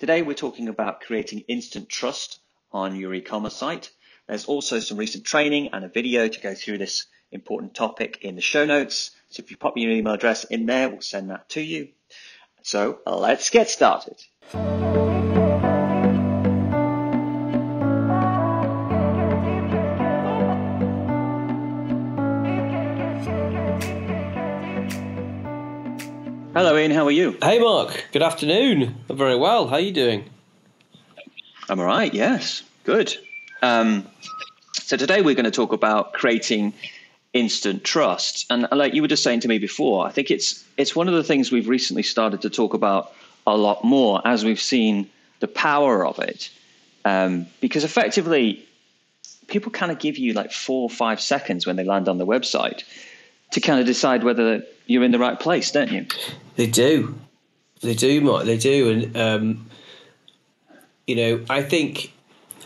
Today we're talking about creating instant trust on your e-commerce site. There's also some recent training and a video to go through this important topic in the show notes. So if you pop your email address in there, we'll send that to you. So let's get started. Hello, Ian. How are you? Hey, Mark. Good afternoon. I'm very well. How are you doing? I'm all right. Yes, good. Um, so today we're going to talk about creating instant trust, and like you were just saying to me before, I think it's it's one of the things we've recently started to talk about a lot more as we've seen the power of it, um, because effectively people kind of give you like four or five seconds when they land on the website to kind of decide whether you're in the right place, don't you? They do, they do, Mark. They do, and um, you know, I think,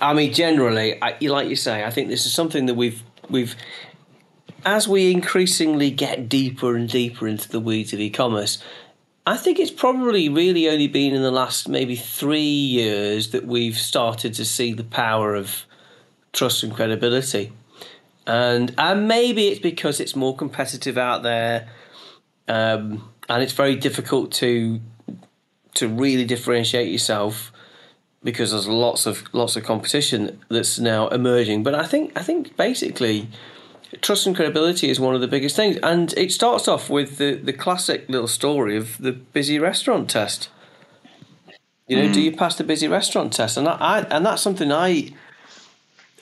I mean, generally, I, like you say, I think this is something that we've we've as we increasingly get deeper and deeper into the weeds of e-commerce. I think it's probably really only been in the last maybe three years that we've started to see the power of trust and credibility and and maybe it's because it's more competitive out there, um, and it's very difficult to to really differentiate yourself because there's lots of lots of competition that's now emerging. But I think I think basically trust and credibility is one of the biggest things, and it starts off with the the classic little story of the busy restaurant test. You know, mm. do you pass the busy restaurant test? And I, I and that's something I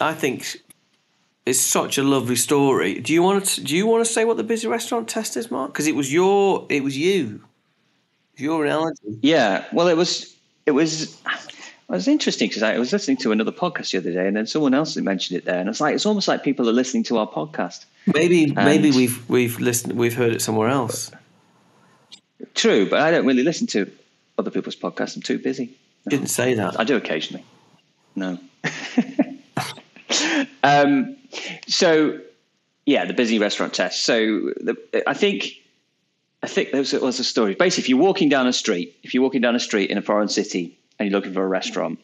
I think it's such a lovely story. Do you want to? Do you want to say what the busy restaurant test is, Mark? Because it was your, it was you, your analogy. Yeah. Well, it was. It was. It was interesting because I was listening to another podcast the other day, and then someone else mentioned it there, and it's like it's almost like people are listening to our podcast. Maybe, and maybe we've we've listened, we've heard it somewhere else. True, but I don't really listen to other people's podcasts. I'm too busy. No. Didn't say that. I do occasionally. No. um, so, yeah, the busy restaurant test. So, the, I think I think there was, was a story. Basically, if you're walking down a street, if you're walking down a street in a foreign city and you're looking for a restaurant,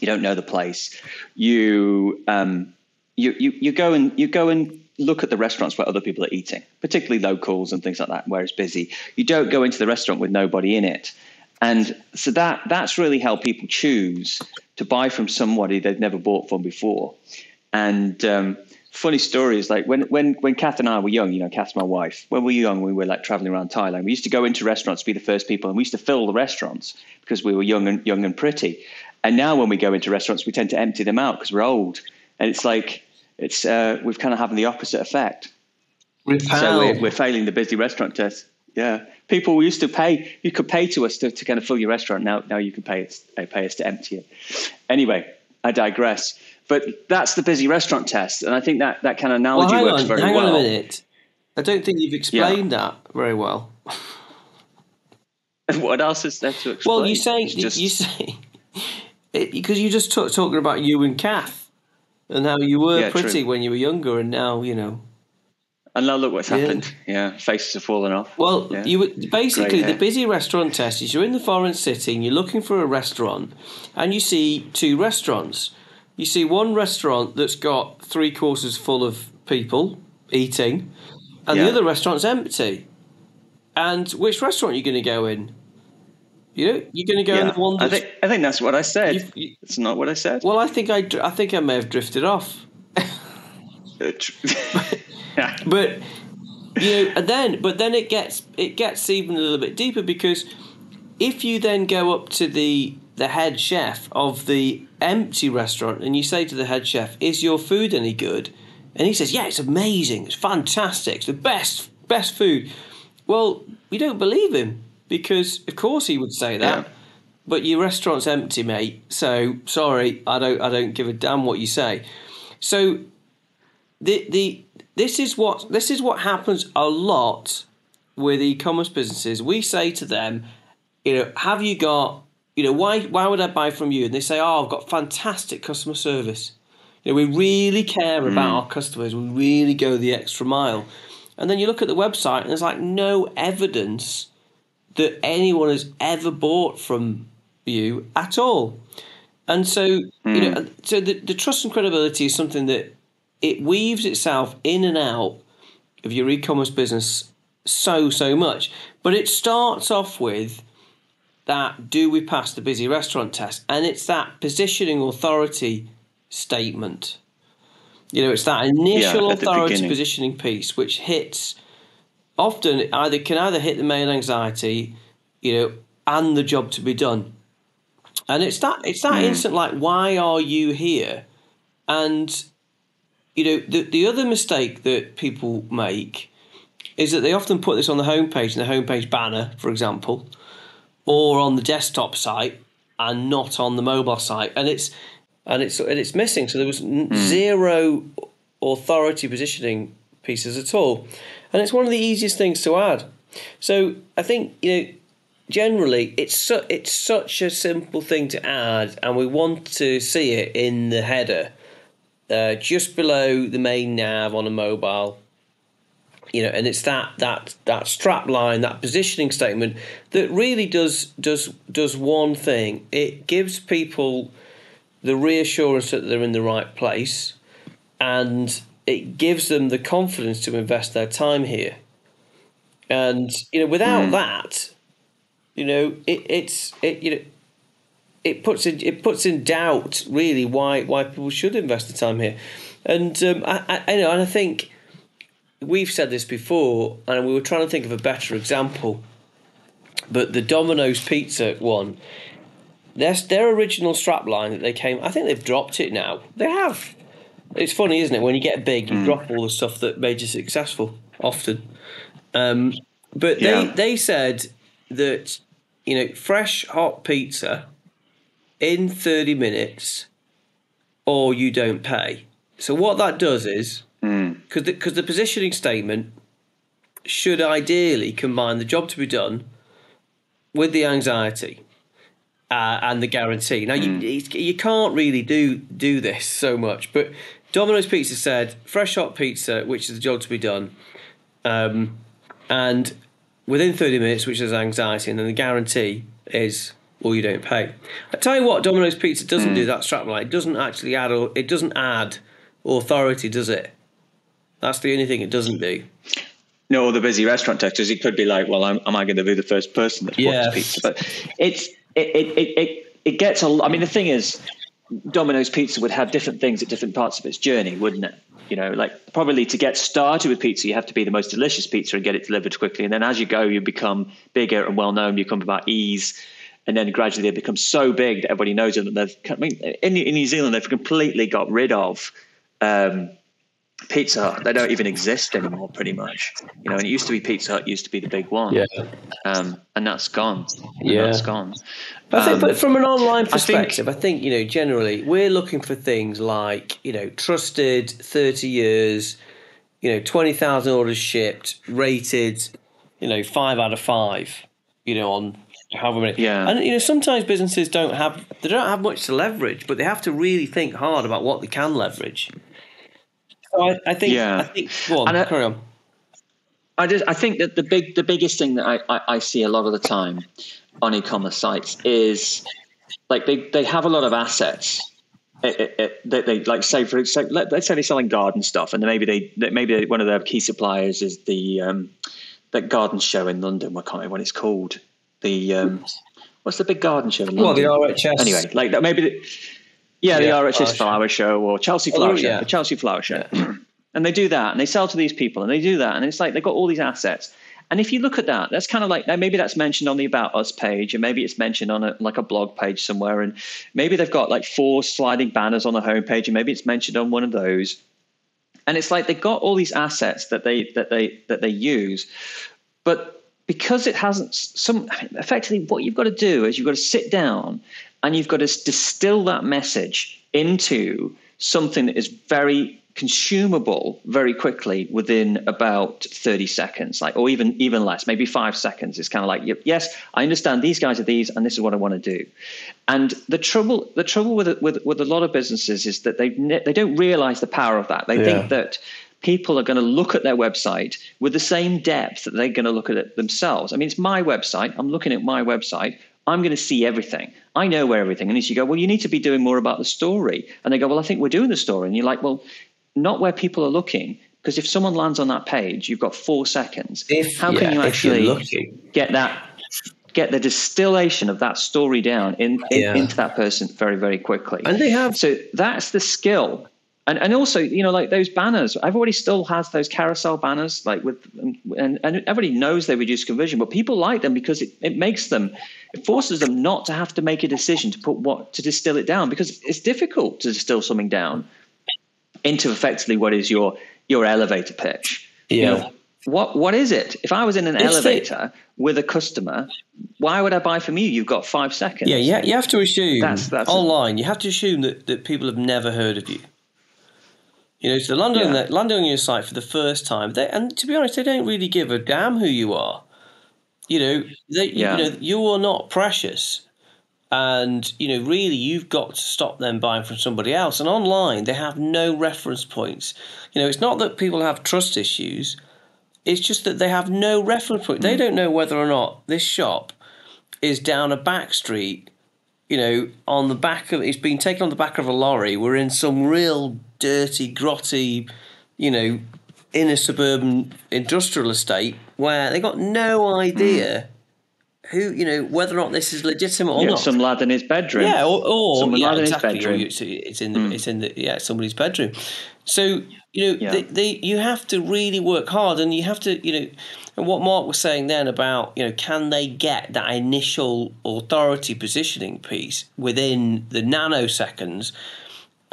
you don't know the place, you um, you, you you go and you go and look at the restaurants where other people are eating, particularly locals and things like that, where it's busy. You don't go into the restaurant with nobody in it. And so that that's really how people choose to buy from somebody they've never bought from before. And um, funny story is like when when when Kath and I were young, you know, Kath's my wife. When we were young, we were like traveling around Thailand. We used to go into restaurants, to be the first people, and we used to fill the restaurants because we were young and young and pretty. And now when we go into restaurants, we tend to empty them out because we're old. And it's like it's uh, we've kind of having the opposite effect. So we're, we're failing the busy restaurant test. Yeah, people used to pay. You could pay to us to, to kind of fill your restaurant. Now, now you can pay us, pay us to empty it. Anyway, I digress. But that's the busy restaurant test, and I think that that kind of analogy well, works on, very hang well. Hang on a minute. I don't think you've explained yeah. that very well. what else is there to explain? Well, you say just... you say because you just talk, talking about you and Kath and how you were yeah, pretty true. when you were younger, and now you know. And now look what's yeah. happened. Yeah, faces have fallen off. Well, yeah. you basically the busy restaurant test is you're in the foreign city and you're looking for a restaurant, and you see two restaurants you see one restaurant that's got three courses full of people eating, and yeah. the other restaurant's empty. And which restaurant are you going to go in? You know, you're going to go yeah. in the one. That's, I think I think that's what I said. You, it's not what I said. Well, I think I, I think I may have drifted off. but you know, and then but then it gets it gets even a little bit deeper because if you then go up to the the head chef of the empty restaurant and you say to the head chef, "Is your food any good?" and he says, "Yeah, it's amazing. It's fantastic. It's the best best food." Well, we don't believe him because, of course, he would say that. Yeah. but your restaurant's empty, mate. So sorry, I don't I don't give a damn what you say. So the the this is what this is what happens a lot with e-commerce businesses. We say to them, you know, have you got you know why why would I buy from you? And they say, oh, I've got fantastic customer service. You know, we really care about mm. our customers. We really go the extra mile. And then you look at the website, and there's like no evidence that anyone has ever bought from you at all. And so, mm. you know, hmm. so the, the trust and credibility is something that it weaves itself in and out of your e-commerce business so so much. But it starts off with that do we pass the busy restaurant test, and it's that positioning authority statement. You know, it's that initial yeah, authority positioning piece which hits often either can either hit the main anxiety, you know, and the job to be done. And it's that it's that mm. instant like, why are you here? And you know, the the other mistake that people make is that they often put this on the homepage, in the homepage banner, for example, or on the desktop site, and not on the mobile site. And it's and it's and it's missing. So there was mm. zero authority positioning pieces at all, and it's one of the easiest things to add. So I think you know generally it's su- it's such a simple thing to add, and we want to see it in the header, uh, just below the main nav on a mobile. You know, and it's that that that strap line, that positioning statement that really does does does one thing. It gives people the reassurance that they're in the right place, and it gives them the confidence to invest their time here. And you know, without mm. that, you know, it, it's it you know, it puts in it puts in doubt really why why people should invest the time here. And um, I, I, I know, and I think we've said this before, and we were trying to think of a better example. But the Domino's Pizza one their their original strapline that they came, I think they've dropped it now. They have. It's funny, isn't it? When you get big, you mm. drop all the stuff that made you successful. Often, um, but yeah. they they said that you know fresh hot pizza in thirty minutes, or you don't pay. So what that does is because mm. the, the positioning statement should ideally combine the job to be done with the anxiety uh, and the guarantee. Now mm. you you can't really do do this so much, but Domino's Pizza said fresh hot pizza, which is the job to be done, um, and within thirty minutes, which is anxiety, and then the guarantee is or you don't pay. I tell you what, Domino's Pizza doesn't mm. do that strapline. It doesn't actually add it doesn't add authority, does it? That's the only thing it doesn't do. No, the busy restaurant texters, it could be like, well, am, am I going to be the first person that yeah. pizza? But it's it, it, it, it gets a. I mean, the thing is, Domino's Pizza would have different things at different parts of its journey, wouldn't it? You know, like probably to get started with pizza, you have to be the most delicious pizza and get it delivered quickly. And then as you go, you become bigger and well known. You come about ease. And then gradually they become so big that everybody knows them. That they've, I mean, in, in New Zealand, they've completely got rid of um, Pizza Hut, they don't even exist anymore, pretty much. You know, and it used to be Pizza Hut used to be the big one. Yeah. Um, and that's gone. And yeah. That's gone. But, I think, but um, from an online perspective, I think, I think, you know, generally we're looking for things like, you know, trusted, 30 years, you know, 20,000 orders shipped, rated, you know, five out of five, you know, on however many. Yeah. And, you know, sometimes businesses don't have, they don't have much to leverage, but they have to really think hard about what they can leverage. So I, I think. Yeah. I think. Go on. I, carry on. I just. I think that the big, the biggest thing that I, I, I see a lot of the time on e-commerce sites is like they, they have a lot of assets it, it, it, they, they, like say for say, let, us say they're selling garden stuff and maybe they maybe one of their key suppliers is the um, that garden show in London. I can't remember what it's called. The um, what's the big garden show in London? Well, the RHS. Anyway, like maybe the, yeah, the RHS Flower, Show or Chelsea oh, Flower oh, Show, yeah. the Chelsea Flower Show. Yeah. and they do that and they sell to these people and they do that. And it's like they've got all these assets. And if you look at that, that's kind of like maybe that's mentioned on the About Us page, and maybe it's mentioned on a, like a blog page somewhere, and maybe they've got like four sliding banners on the homepage, and maybe it's mentioned on one of those. And it's like they've got all these assets that they that they that they use, but because it hasn't some effectively what you've got to do is you've got to sit down and you've got to distill that message into something that is very consumable very quickly within about 30 seconds like or even even less maybe five seconds. It's kind of like yes i understand these guys are these and this is what i want to do. And the trouble the trouble with with, with a lot of businesses is that they they don't realize the power of that. They yeah. think that people are going to look at their website with the same depth that they're going to look at it themselves. I mean it's my website. I'm looking at my website I'm going to see everything. I know where everything. And you go, well, you need to be doing more about the story. And they go, well, I think we're doing the story. And you're like, well, not where people are looking. Because if someone lands on that page, you've got four seconds. If, How can yeah, you actually get that get the distillation of that story down in, in yeah. into that person very very quickly and they have so that's the skill and and also you know like those banners everybody still has those carousel banners like with and, and everybody knows they reduce conversion but people like them because it, it makes them it forces them not to have to make a decision to put what to distill it down because it's difficult to distill something down into effectively what is your your elevator pitch. Yeah. You know, what what is it? If I was in an it's elevator the, with a customer, why would I buy from you? You've got five seconds. Yeah, yeah. You have to assume that's, that's online. You have to assume that, that people have never heard of you. You know, so landing yeah. landing on your site for the first time, they, and to be honest, they don't really give a damn who you are. You know, they, yeah. you know, you are not precious and you know really you've got to stop them buying from somebody else and online they have no reference points you know it's not that people have trust issues it's just that they have no reference point they mm. don't know whether or not this shop is down a back street you know on the back of it's been taken on the back of a lorry we're in some real dirty grotty you know inner suburban industrial estate where they got no idea who you know whether or not this is legitimate or yeah, not. Some lad in his bedroom. Yeah, or, or yeah, exactly. It's, it's, in the mm. it's in the yeah somebody's bedroom. So you know yeah. they, they, you have to really work hard, and you have to you know. And what Mark was saying then about you know can they get that initial authority positioning piece within the nanoseconds?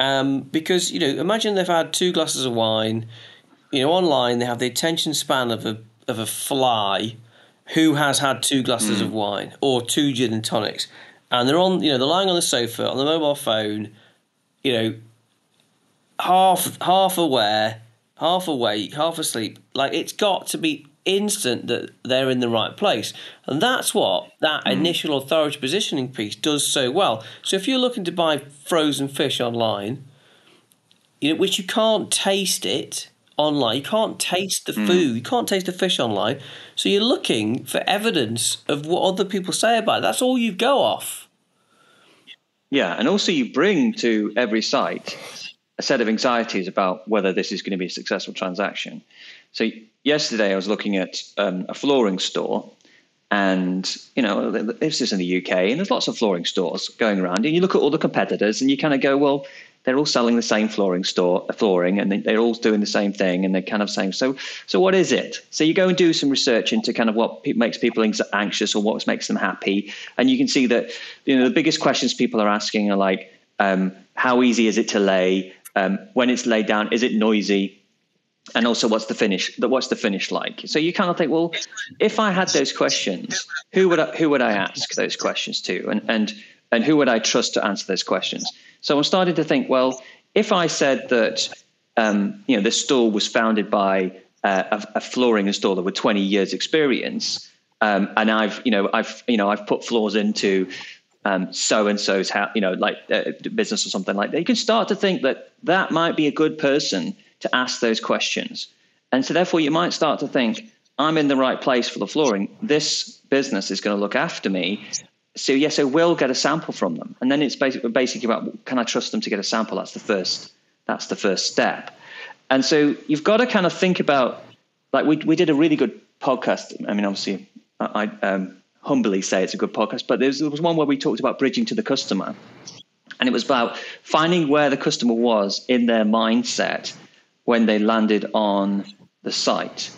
Um, because you know imagine they've had two glasses of wine. You know online they have the attention span of a of a fly who has had two glasses mm. of wine or two gin and tonics, and they're on, you know, they're lying on the sofa on the mobile phone, you know, half half aware, half awake, half asleep. Like it's got to be instant that they're in the right place, and that's what that mm. initial authority positioning piece does so well. So if you're looking to buy frozen fish online, you know, which you can't taste it online. You can't taste the hmm. food. Mm. You can't taste the fish online. So you're looking for evidence of what other people say about it. That's all you go off. Yeah, and also you bring to every site a set of anxieties about whether this is going to be a successful transaction. So yesterday I was looking at um, a flooring store, and you know this is in the UK, and there's lots of flooring stores going around, and you look at all the competitors, and you kind of go, well they're all selling the same flooring store flooring and they're all doing the same thing and they're kind of saying so so what is it so you go and do some research into kind of what makes people anxious or what makes them happy and you can see that you know the biggest questions people are asking are like um, how easy is it to lay um, when it's laid down is it noisy? And also what's the finish what's the finish like? So you kind of think well if i had those questions who would I, who would i ask those questions to? And and and who would i trust to answer those questions? So I'm starting to think, well, if I said that um, you know this store was founded by uh, a, a, flooring installer with 20 years experience, um, and I've you know I've you know I've put floors into so and so's house, you know, like uh, business or something like that, you can start to think that that might be a good person to ask those questions, and so therefore you might start to think. I'm in the right place for the flooring. This business is going to look after me so yes, i we'll get a sample from them, and then it's basically basically about can I trust them to get a sample? That's the first. That's the first step. And so you've got to kind of think about like we we did a really good podcast. I mean, obviously, I, I um, humbly say it's a good podcast, but there was, one where we talked about bridging to the customer, and it was about finding where the customer was in their mindset when they landed on the site,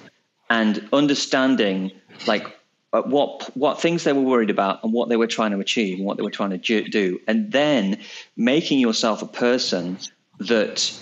and understanding like what what things they were worried about and what they were trying to achieve and what they were trying to do, and then making yourself a person that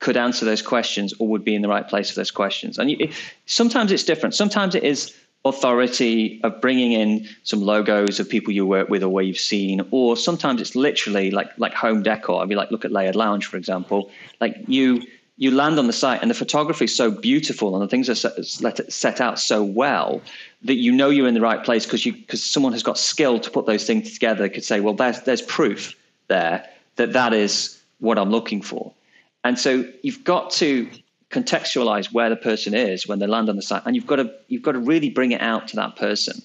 could answer those questions or would be in the right place for those questions. And you, sometimes it's different. Sometimes it is authority of bringing in some logos of people you work with or where you've seen, or sometimes it's literally like like home decor. I mean, like look at Layered Lounge for example. Like you you land on the site and the photography is so beautiful and the things are set, out so well that you know you're in the right place because you because someone has got skill to put those things together. Could say, well, there's there's proof there that that is what I'm looking for, and so you've got to contextualize where the person is when they land on the site, and you've got to you've got to really bring it out to that person.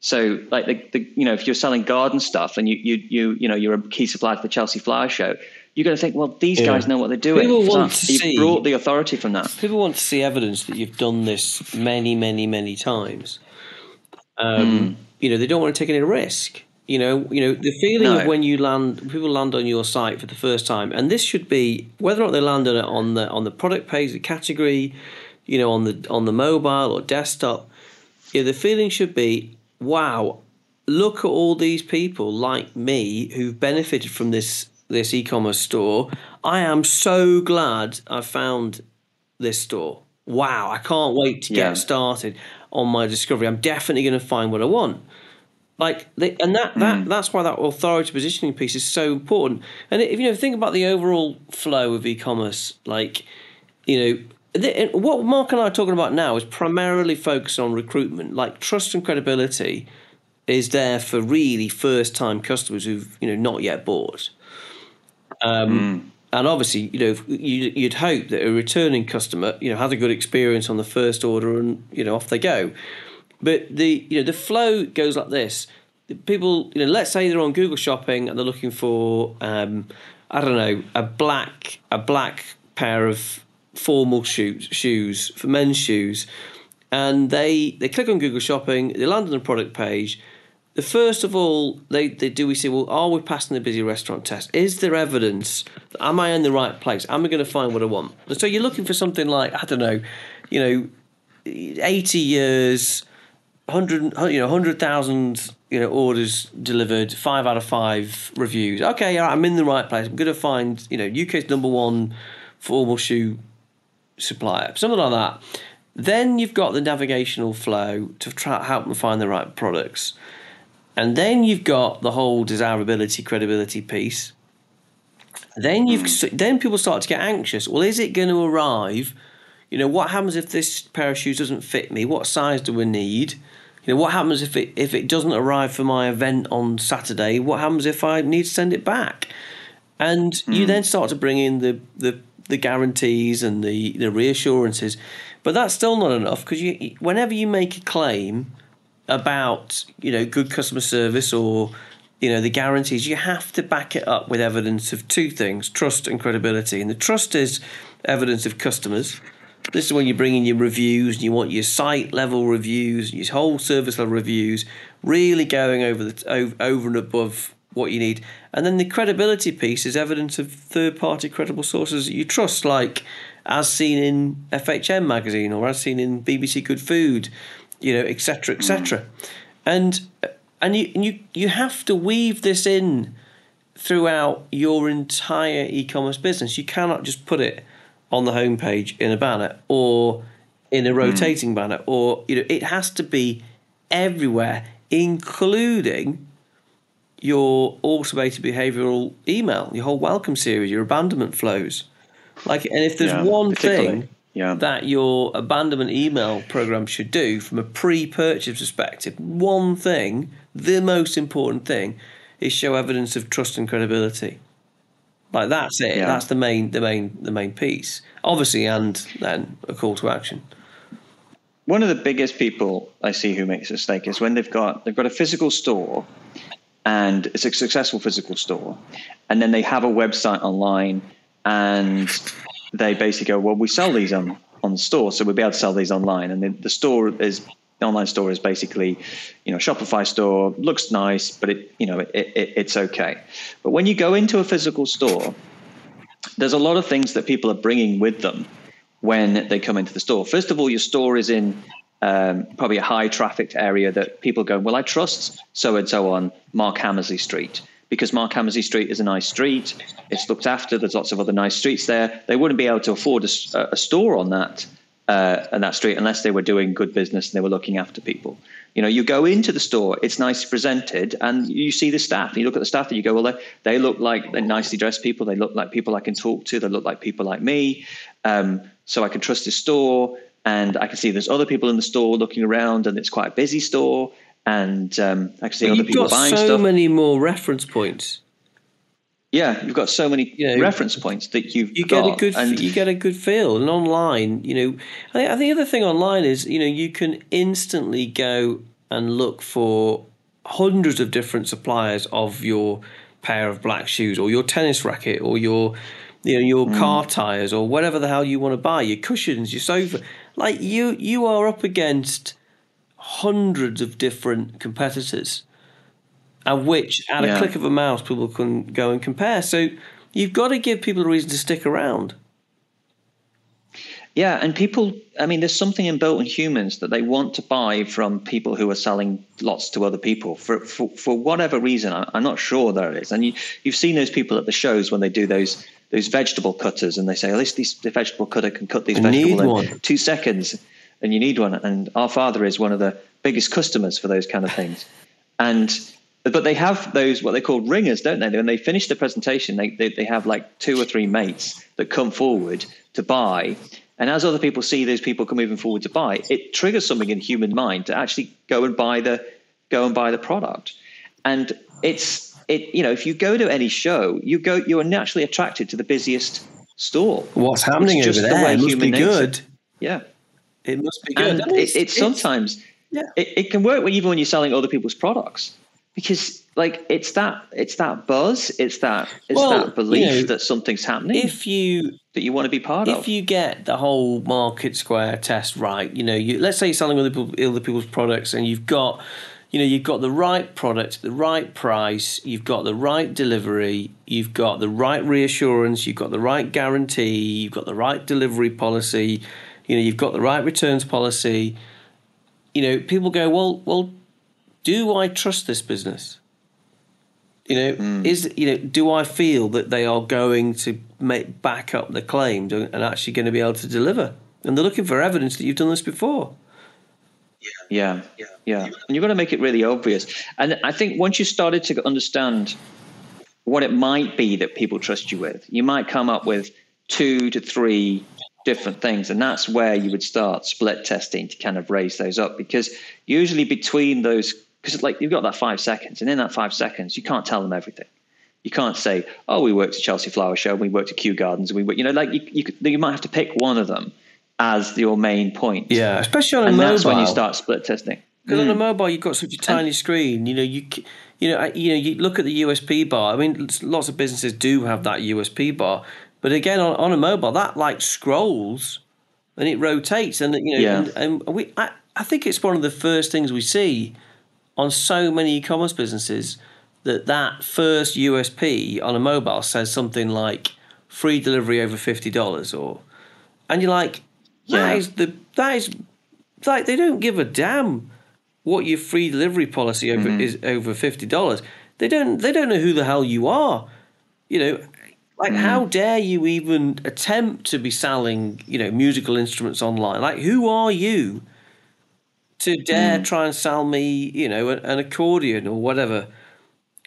So, like the, the you know, if you're selling garden stuff and you you you you know you're a key supplier to the Chelsea Flower Show, you're going to think, well, these yeah. guys know what they're doing. People want to you've see, brought the authority from that. People want to see evidence that you've done this many, many, many times. Um, mm. You know, they don't want to take any risk. You know, you know the feeling no. of when you land, people land on your site for the first time, and this should be whether or not they land on it on the on the product page, the category, you know, on the on the mobile or desktop. Yeah, the feeling should be, wow, look at all these people like me who've benefited from this this e-commerce store. I am so glad I found this store. Wow, I can't wait to get yeah. started on my discovery. I'm definitely going to find what I want. Like, they, and that, that mm. that's why that authority positioning piece is so important. And if you know, think about the overall flow of e-commerce, like, you know, what Mark and I are talking about now is primarily focused on recruitment. Like, trust and credibility is there for really first-time customers who've you know not yet bought. Um, mm. And obviously, you know, you'd hope that a returning customer, you know, has a good experience on the first order, and you know, off they go. But the you know the flow goes like this: people, you know, let's say they're on Google Shopping and they're looking for, um, I don't know, a black a black pair of formal shoes shoes for men's shoes, and they they click on Google Shopping, they land on the product page the first of all, they, they do we say, well, are we passing the busy restaurant test? Is there evidence? Am I in the right place? Am I going to find what I want? And so you're looking for something like I don't know, you know, eighty years, hundred you know hundred thousand you know orders delivered, five out of five reviews. Okay, all right, I'm in the right place. I'm going to find you know UK's number one formal shoe supplier, something like that. Then you've got the navigational flow to try help them find the right products. And then you've got the whole desirability, credibility piece. Then you've then people start to get anxious. Well, is it going to arrive? You know, what happens if this pair of shoes doesn't fit me? What size do we need? You know, what happens if it if it doesn't arrive for my event on Saturday? What happens if I need to send it back? And mm. you then start to bring in the the the guarantees and the the reassurances, but that's still not enough because you whenever you make a claim about you know good customer service or you know the guarantees you have to back it up with evidence of two things trust and credibility and the trust is evidence of customers this is when you bring in your reviews and you want your site level reviews and your whole service level reviews really going over the over, over and above what you need and then the credibility piece is evidence of third party credible sources that you trust like as seen in FHM magazine or as seen in BBC Good Food you know, etc., etc. And and you and you you have to weave this in throughout your entire e-commerce business. You cannot just put it on the homepage in a banner or in a hmm. rotating mm. banner, or you know, it has to be everywhere, including your automated behavioral email, your whole welcome series, your abandonment flows. Like, and if there's yeah, one thing yeah. that your abandonment email program should do from a pre-purchase perspective. One thing, the most important thing, is show evidence of trust and credibility. Like that's it. Yeah. That's the main, the main, the main piece. Obviously, and then a call to action. One of the biggest people I see who makes a mistake is when they've got they've got a physical store, and it's a successful physical store, and then they have a website online, and they basically go, well, we sell these on on the store, so we'll be able to sell these online. And the, the store is the online store is basically, you know, Shopify store looks nice, but it you know it, it, it's okay. But when you go into a physical store, there's a lot of things that people are bringing with them when they come into the store. First of all, your store is in um, probably a high trafficked area that people go, well, I trust so and so on Mark Hammersley Street because Mark Hammersley Street is a nice street. It's looked after. There's lots of other nice streets there. They wouldn't be able to afford a, a store on that uh, in that street unless they were doing good business and they were looking after people. You know, you go into the store, it's nicely presented, and you see the staff. And you look at the staff, and you go, well, they, they look like they're nicely dressed people. They look like people I can talk to. They look like people like me. Um, so I can trust this store, and I can see there's other people in the store looking around, and it's quite a busy store. And um, I can see But other people buying so stuff. many more reference points. Yeah, you've got so many You know, reference points that you've You got. get a good, and you get a good feel. And online, you know, I think, I think the other thing online is, you know, you can instantly go and look for hundreds of different suppliers of your pair of black shoes or your tennis racket or your, you know, your hmm. car tires or whatever the hell you want to buy, your cushions, your sofa. Like you, you are up against hundreds of different competitors, and which at a click of a mouse people can go and compare. So you've got to give people a reason to stick around. Yeah, and people, I mean, there's something inbuilt in humans that they want to buy from people who are selling lots to other people for for, for whatever reason. I, I'm not sure there is. And you, you've seen those people at the shows when they do those those vegetable cutters, and they say, oh, "At least this, the vegetable cutter can cut these I vegetables in two seconds," and you need one. And our father is one of the biggest customers for those kind of things. And but they have those what they call ringers, don't they? When they finish the presentation, they, they they have like two or three mates that come forward to buy. And as other people see those people come moving forward to buy, it triggers something in human mind to actually go and buy the go and buy the product. And it's it you know if you go to any show, you go you are naturally attracted to the busiest store. What's happening It's over just the there? way It must be nature. good. Yeah, It must be good. and it, it's sometimes yeah. it, it can work even when you're selling other people's products because like it's that it's that buzz it's that it's Well, that belief you know, that something's happening if you that you want to be part of it. if you get the whole market square test right, you know, you let's say you're selling other people other people's products and you've got you know, you've got the right product, the right price, you've got the right delivery, you've got the right reassurance, you've got the right guarantee, you've got the right delivery policy, you know, you've got the right returns policy. You know, people go, Well well, do I trust this business? You know, hmm. is you know, do I feel that they are going to make back up the claims and and actually going to be able to deliver? And they're looking for evidence that you've done this before. yeah. Yeah. And you've got to make it really obvious. And i think once you started to understand what it might be that people trust you with you might come up with two to three different things and that's where you would start split testing to kind of raise those up. Because usually between those because like you've got that five seconds and in that five seconds you can't tell them everything you can't say oh we worked at chelsea flower show and we worked at kew gardens and we worked you know like you, you, could- you might have to pick one of them as your main point Yeah, especially on a and mobile. that's when you start split testing Because on a mm. mobile, you've got such a tiny screen. You know, you you know, you know, you look at the USP bar. I mean, lots of businesses do have that USP bar, but again, on, on a mobile, that like scrolls and it rotates, and you know, Yeah. and, and we, I, I think it's one of the first things we see on so many e-commerce businesses that that first USP on a mobile says something like free delivery over fifty dollars, or, and you're like, Yeah. that is the that is like they don't give a damn what your free delivery policy over mm-hmm. is over fifty dollars. They don't they don't know who the hell you are. You know, like mm-hmm. how dare you even attempt to be selling, you know, musical instruments online? Like who are you to dare mm. try and sell me, you know, an, an accordion or whatever?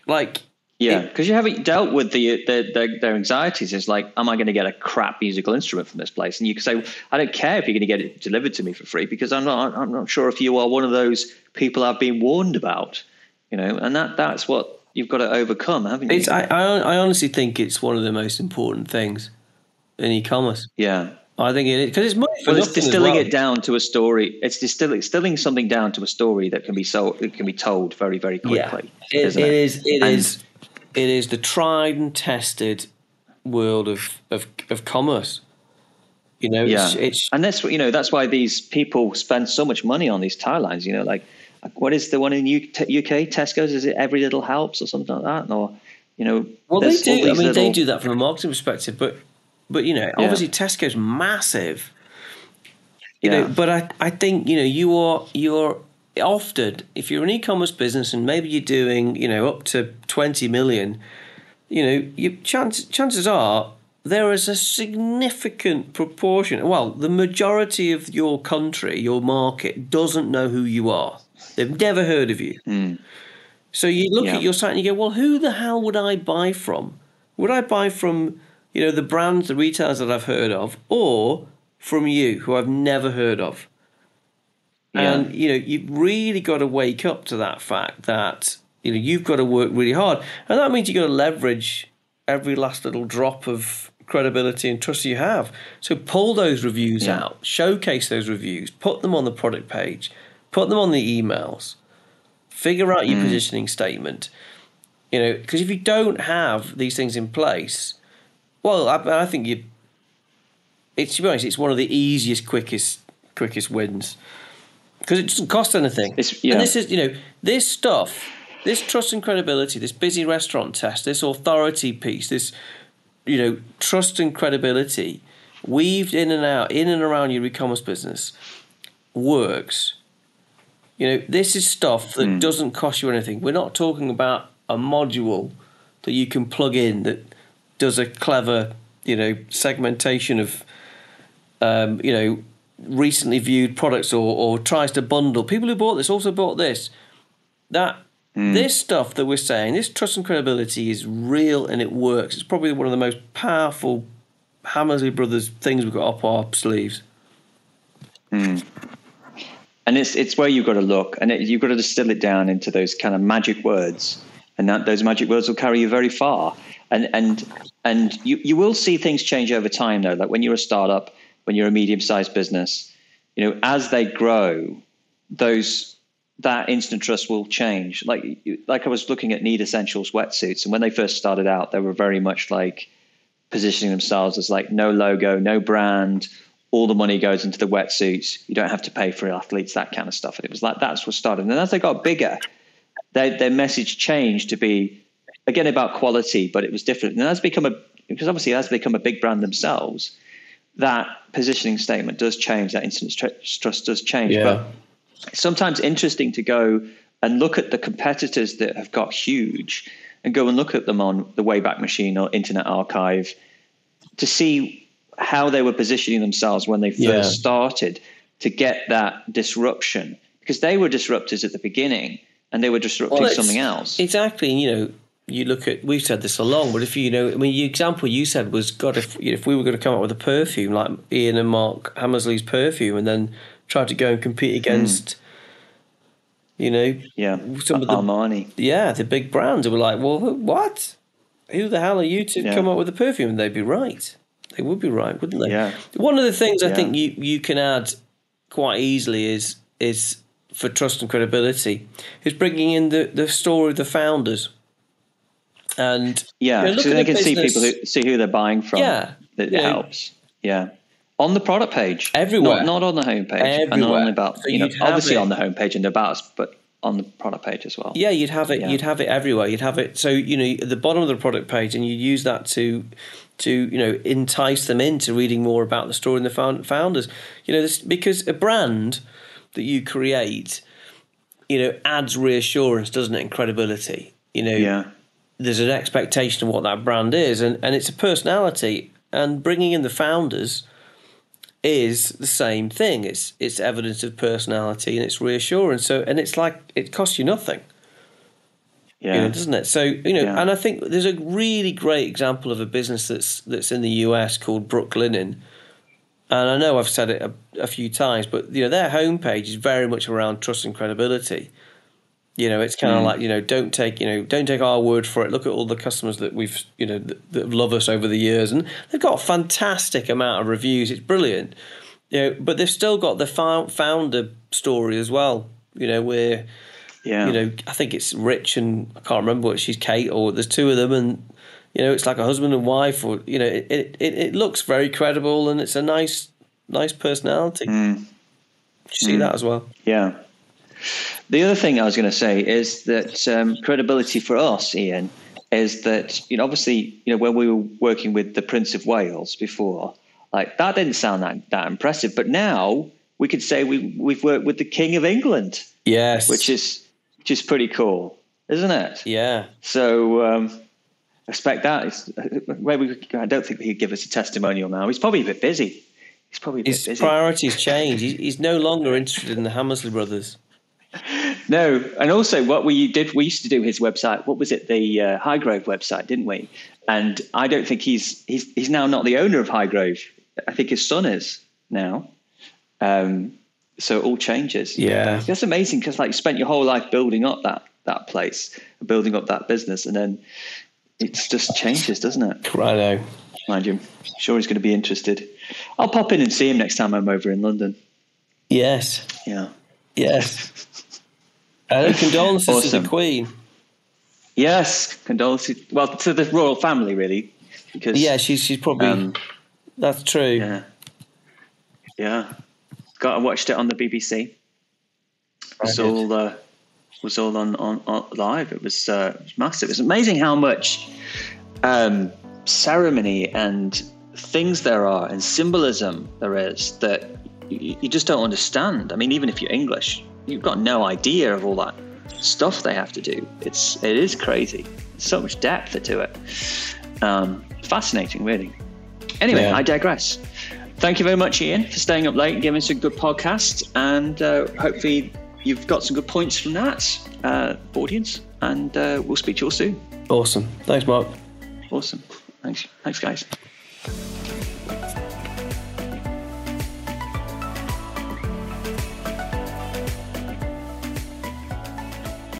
Like Yeah, because you haven't dealt with the, the, the their anxieties. It's like, am I going to get a crap musical instrument from this place? And you can say, I don't care if you're going to get it delivered to me for free because I'm not. I'm not sure if you are one of those people I've been warned about. You know, and that that's what you've got to overcome, haven't you? it's I, I I honestly think it's one of the most important things in e-commerce. yeah. I think it is because it's money Well, it's distilling well. it down to a story. It's distilling, distilling something down to a story that can be sold. It can be told very, very quickly. Yeah, it, isn't it is. It And- is. It is the tried and tested world of of, of commerce. You know, Yeah, it's, it's and that's what you know. That's why these people spend so much money on these tie lines. You know, like what is the one in UK? Tesco's is it Every Little Helps or something like that? Or you know, well, they do. I mean, they do that from a marketing perspective, but but you know, obviously Tesco's massive. You Yeah. know, but I I think you know you are you're often if you're an e-commerce business and maybe you're doing you know up to twenty million, you know, you chance chances are there is a significant proportion. Well, the majority of your country, your market, doesn't know who you are. They've never heard of you. Mm. So you look Yeah. at your site and you go, well, who the hell would I buy from? Would I buy from, you know, the brands, the retailers that I've heard of, or from you, who I've never heard of? Yeah. And you know, you've really got to wake up to that fact that you know you've got to work really hard, and that means you've got to leverage every last little drop of credibility and trust you have. So pull those reviews Yeah. out, showcase those reviews, put them on the product page, put them on the emails, figure out your mm. positioning statement. You know, because if you don't have these things in place, well, I, I think you. It's to be honest, it's one of the easiest, quickest, quickest wins because it doesn't cost anything. It's- yeah. And this is, you know, this stuff, this trust and credibility, this busy restaurant test, this authority piece, this, you know, trust and credibility weaved in and out, in and around your e-commerce business works. You know, this is stuff that Hmm. doesn't cost you anything. We're not talking about a module that you can plug in that does a clever, you know, segmentation of, um, you know, recently viewed products or, or tries to bundle. People who bought this also bought this. That this stuff that we're saying, this trust and credibility is real and it works. It's probably one of the most powerful Hammersley Brothers things we've got up our sleeves. and it's it's where you've got to look, and it, you've got to distill it down into those kind of magic words, and that those magic words will carry you very far. And and and you you will see things change over time, though. Like when you're a startup, when you're a medium-sized business, you know, as they grow, those that instant trust will change. Like like I was looking at Need Essentials wetsuits, and when they first started out, they were very much like positioning themselves as like no logo, no brand. All the money goes into the wetsuits. You don't have to pay for athletes, that kind of stuff. And it was like that's what started. And then as they got bigger, their their message changed to be again about quality, but it was different. And that's become a because obviously as they become a big brand themselves, that positioning statement does change. That instant tr- trust does change. But it's sometimes interesting to go and look at the competitors that have got huge and go and look at them on the Wayback Machine or Internet Archive to see how they were positioning themselves when they first Yeah. started to get that disruption because they were disruptors at the beginning and they were disrupting Well, something else. Exactly. You know, you look at we've said this along, but if you, know, I mean, the example you said was, God, if if we were going to come up with a perfume like Ian and Mark Hammersley's perfume, and then try to go and compete hmm. against, you know, yeah, some of the Armani. yeah, the big brands, and we're like, well, what? Who the hell are you to Yeah. come up with a perfume? And they'd be right. They would be right, wouldn't they? Yeah. One of the things I think you, you can add quite easily is is for trust and credibility is bringing in the, the story of the founders. And Yeah, you know, so they the can see people who see who they're buying from. Yeah, that you know. helps. Yeah, on the product page, Everywhere. not, not on the homepage, and not Everywhere. about So you know obviously it- on the homepage and about us, but on the product page as well. Yeah, you'd have it. Yeah. You'd have it everywhere. You'd have it. So you know, at the bottom of the product page, and you use that to, to you know, entice them into reading more about the story and the found, founders. You know, this, because a brand that you create, you know, adds reassurance, doesn't it, and credibility. You know, yeah, there's an expectation of what that brand is, and, and it's a personality. And bringing in the founders is the same thing. It's it's evidence of personality and it's reassurance. So and it's like it costs you nothing, yeah, you know, doesn't it? So you know, Yeah. and I think there's a really great example of a business that's that's in the US called Brooklinen. And I know I've said it a, a few times, but you know their homepage is very much around trust and credibility. You know, it's kind of Mm. like you know, don't take you know, don't take our word for it. Look at all the customers that we've you know that, that love us over the years, and they've got a fantastic amount of reviews. It's brilliant. You know, but they've still got the founder story as well. You know, where yeah. you know, I think it's Rich and I can't remember what she's Kate or there's two of them and you know, it's like a husband and wife or you know, it it, it, looks very credible and it's a nice nice personality. Mm. You see that as well. Yeah. The other thing I was going to say is that um, credibility for us, Ian, is that you know obviously you know when we were working with the Prince of Wales before, like that didn't sound that that impressive, but now we could say we we've worked with the King of England, Yes. which is which is pretty cool, isn't it? yeah. So um, expect that. It's, where we, I don't think he'd give us a testimonial now. He's probably a bit busy. He's probably a bit His busy. priorities change. He's, he's no longer interested in the Hammersley brothers. No, and also what we did, we used to do his website. What was it? The uh, Highgrove website, didn't we? And I don't think he's he's he's now not the owner of Highgrove. I think his son is now. Um, so it all changes. Yeah. That's amazing because like you spent your whole life building up that that place, building up that business, and then it just changes, doesn't it? I know. Mind you, I'm sure he's going to be interested. I'll pop in and see him next time I'm over in London. Yes. Yeah. Yes. Uh, condolences to the Queen. Yes, condolences. Well, to the royal family, really, because Yeah, she's she's probably um, that's true. yeah, yeah. Got I watched it on the BBC. It was all uh, was all on, on, on live. It was, uh, it was massive. It's amazing how much um, ceremony and things there are and symbolism there is that you, you just don't understand. I mean, even if you're English, you've got no idea of all that stuff they have to do. It's it is crazy. So much depth to it. Um, fascinating, really. Anyway, Yeah. I digress. Thank you very much, Ian, for staying up late and giving us a good podcast. And uh, hopefully, you've got some good points from that, uh, audience. And uh, we'll speak to you all soon. Awesome. Thanks, Mark. Awesome. Thanks, thanks, guys.